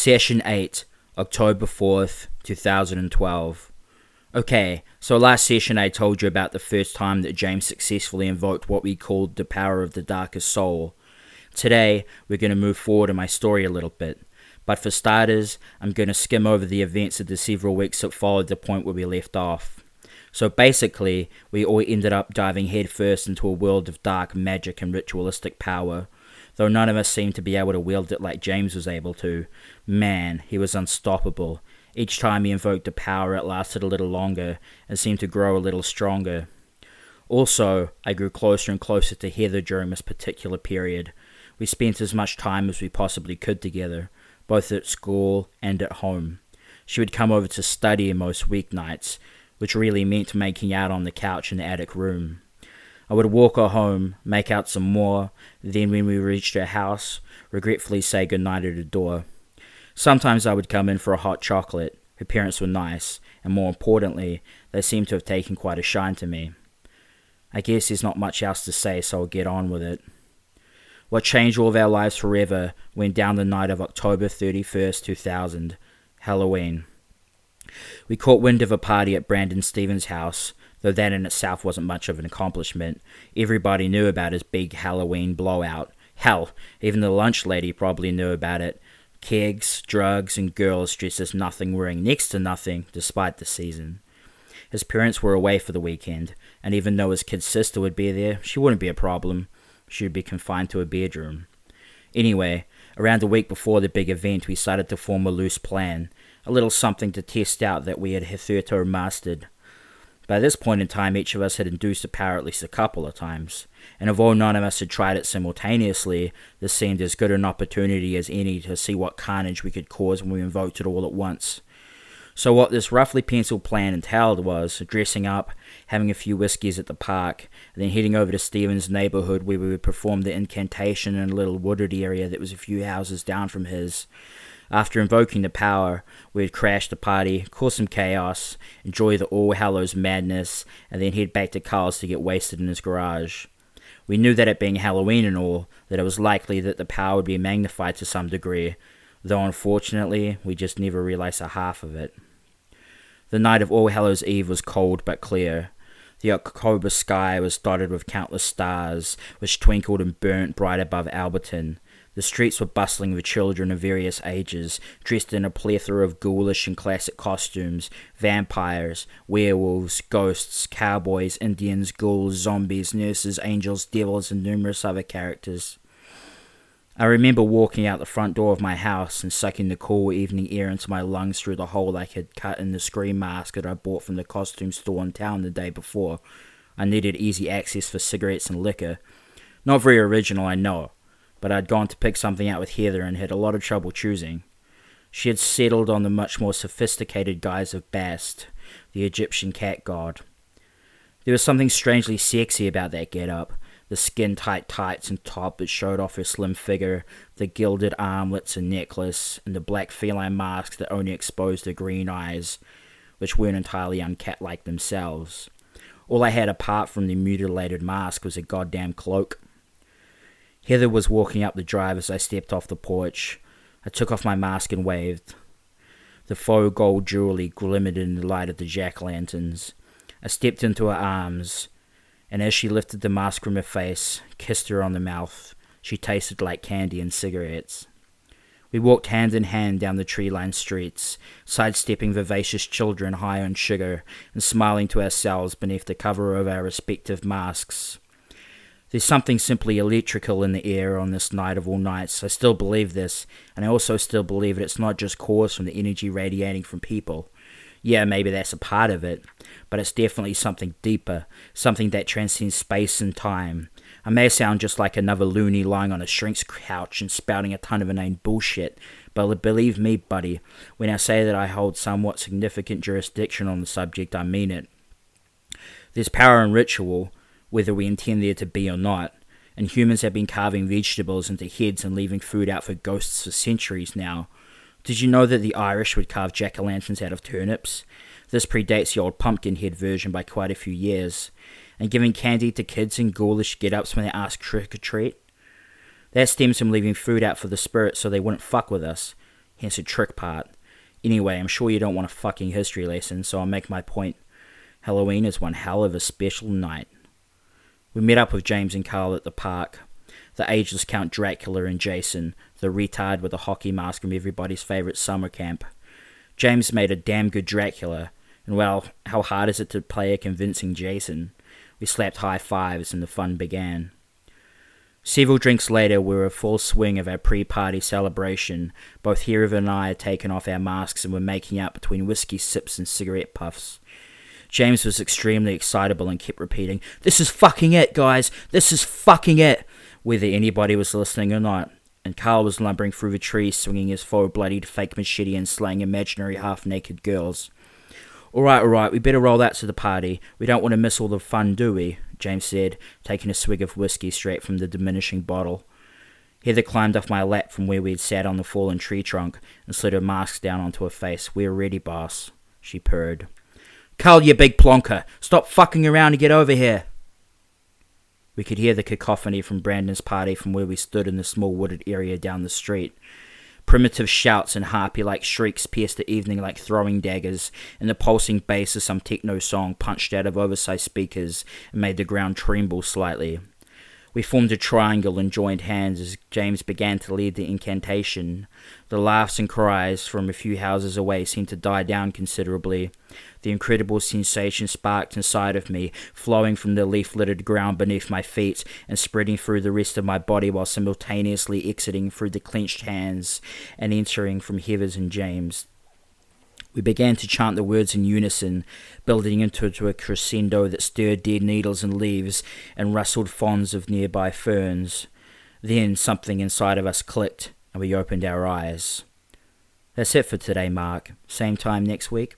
Session 8, October 4th, 2012. Okay, so last session I told you about the first time that James successfully invoked what we called the power of the darkest soul. Today, we're going to move forward in my story a little bit. But for starters, I'm going to skim over the events of the several weeks that followed the point where we left off. So basically, we all ended up diving headfirst into a world of dark magic and ritualistic power, though none of us seemed to be able to wield it like James was able to. Man, he was unstoppable. Each time he invoked a power, it lasted a little longer and seemed to grow a little stronger. Also, I grew closer and closer to Heather during this particular period. We spent as much time as we possibly could together, both at school and at home. She would come over to study most weeknights, which really meant making out on the couch in the attic room. I would walk her home, make out some more, then when we reached her house, regretfully say goodnight at the door. Sometimes I would come in for a hot chocolate. Her parents were nice, and more importantly, they seemed to have taken quite a shine to me. I guess there's not much else to say, so I'll get on with it. What changed all of our lives forever went down the night of October 31st, 2000, Halloween. We caught wind of a party at Brandon Stevens' house, though that in itself wasn't much of an accomplishment. Everybody knew about his big Halloween blowout. Hell, even the lunch lady probably knew about it. Kegs, drugs, and girls dressed as nothing wearing next to nothing despite the season. His parents were away for the weekend, and even though his kid sister would be there, she wouldn't be a problem. She would be confined to a bedroom. Anyway, around a week before the big event, we started to form a loose plan, a little something to test out that we had hitherto mastered. By this point in time, each of us had induced a power at least a couple of times, and although none of us had tried it simultaneously, this seemed as good an opportunity as any to see what carnage we could cause when we invoked it all at once. So, what this roughly penciled plan entailed was dressing up, having a few whiskies at the park, and then heading over to Stevens' neighborhood where we would perform the incantation in a little wooded area that was a few houses down from his. After invoking the power, we would crash the party, cause some chaos, enjoy the All Hallows madness, and then head back to Carl's to get wasted in his garage. We knew that it being Halloween and all, that it was likely that the power would be magnified to some degree, though unfortunately we just never realized a half of it. The night of All Hallows Eve was cold but clear. The October sky was dotted with countless stars, which twinkled and burnt bright above Alberton. The streets were bustling with children of various ages, dressed in a plethora of ghoulish and classic costumes vampires, werewolves, ghosts, cowboys, Indians, ghouls, zombies, nurses, angels, devils, and numerous other characters. I remember walking out the front door of my house and sucking the cool evening air into my lungs through the hole I had cut in the Scream mask that I bought from the costume store in town the day before. I needed easy access for cigarettes and liquor. Not very original, I know but I'd gone to pick something out with Heather and had a lot of trouble choosing. She had settled on the much more sophisticated guise of Bast, the Egyptian cat god. There was something strangely sexy about that get-up, the skin-tight tights and top that showed off her slim figure, the gilded armlets and necklace, and the black feline mask that only exposed her green eyes, which weren't entirely uncat-like themselves. All I had apart from the mutilated mask was a goddamn cloak. Heather was walking up the drive as I stepped off the porch. I took off my mask and waved. The faux gold jewelry glimmered in the light of the jack lanterns. I stepped into her arms, and as she lifted the mask from her face, kissed her on the mouth. She tasted like candy and cigarettes. We walked hand in hand down the tree lined streets, sidestepping vivacious children high on sugar and smiling to ourselves beneath the cover of our respective masks. There's something simply electrical in the air on this night of all nights. I still believe this, and I also still believe that it's not just caused from the energy radiating from people. Yeah, maybe that's a part of it, but it's definitely something deeper, something that transcends space and time. I may sound just like another loony lying on a shrink's couch and spouting a ton of inane bullshit, but believe me, buddy, when I say that I hold somewhat significant jurisdiction on the subject, I mean it. There's power in ritual, whether we intend there to be or not, and humans have been carving vegetables into heads and leaving food out for ghosts for centuries now. Did you know that the Irish would carve jack o' lanterns out of turnips? This predates the old pumpkin head version by quite a few years. And giving candy to kids in ghoulish get ups when they ask trick or treat? That stems from leaving food out for the spirits so they wouldn't fuck with us. hence the trick part. Anyway, I'm sure you don't want a fucking history lesson, so I'll make my point. Halloween is one hell of a special night. We met up with James and Carl at the park. The ageless Count Dracula and Jason, the retard with a hockey mask from everybody's favourite summer camp. James made a damn good Dracula, and well, how hard is it to play a convincing Jason? We slapped high fives and the fun began. Several drinks later, we were in full swing of our pre party celebration. Both Hero and I had taken off our masks and were making out between whiskey sips and cigarette puffs. James was extremely excitable and kept repeating, This is fucking it, guys! This is fucking it! Whether anybody was listening or not. And Carl was lumbering through the trees, swinging his full bloodied fake machete and slaying imaginary half naked girls. Alright, alright, we better roll out to the party. We don't want to miss all the fun, do we? James said, taking a swig of whiskey straight from the diminishing bottle. Heather climbed off my lap from where we had sat on the fallen tree trunk and slid her mask down onto her face. We're ready, boss, she purred. Carl, you big plonker! Stop fucking around and get over here! We could hear the cacophony from Brandon's party from where we stood in the small wooded area down the street. Primitive shouts and harpy like shrieks pierced the evening like throwing daggers, and the pulsing bass of some techno song punched out of oversized speakers and made the ground tremble slightly. We formed a triangle and joined hands as James began to lead the incantation. The laughs and cries from a few houses away seemed to die down considerably. The incredible sensation sparked inside of me, flowing from the leaf littered ground beneath my feet and spreading through the rest of my body while simultaneously exiting through the clenched hands and entering from Heather's and James. We began to chant the words in unison, building into, a crescendo that stirred dead needles and leaves and rustled fronds of nearby ferns. Then something inside of us clicked, and we opened our eyes. That's it for today, Mark. Same time next week.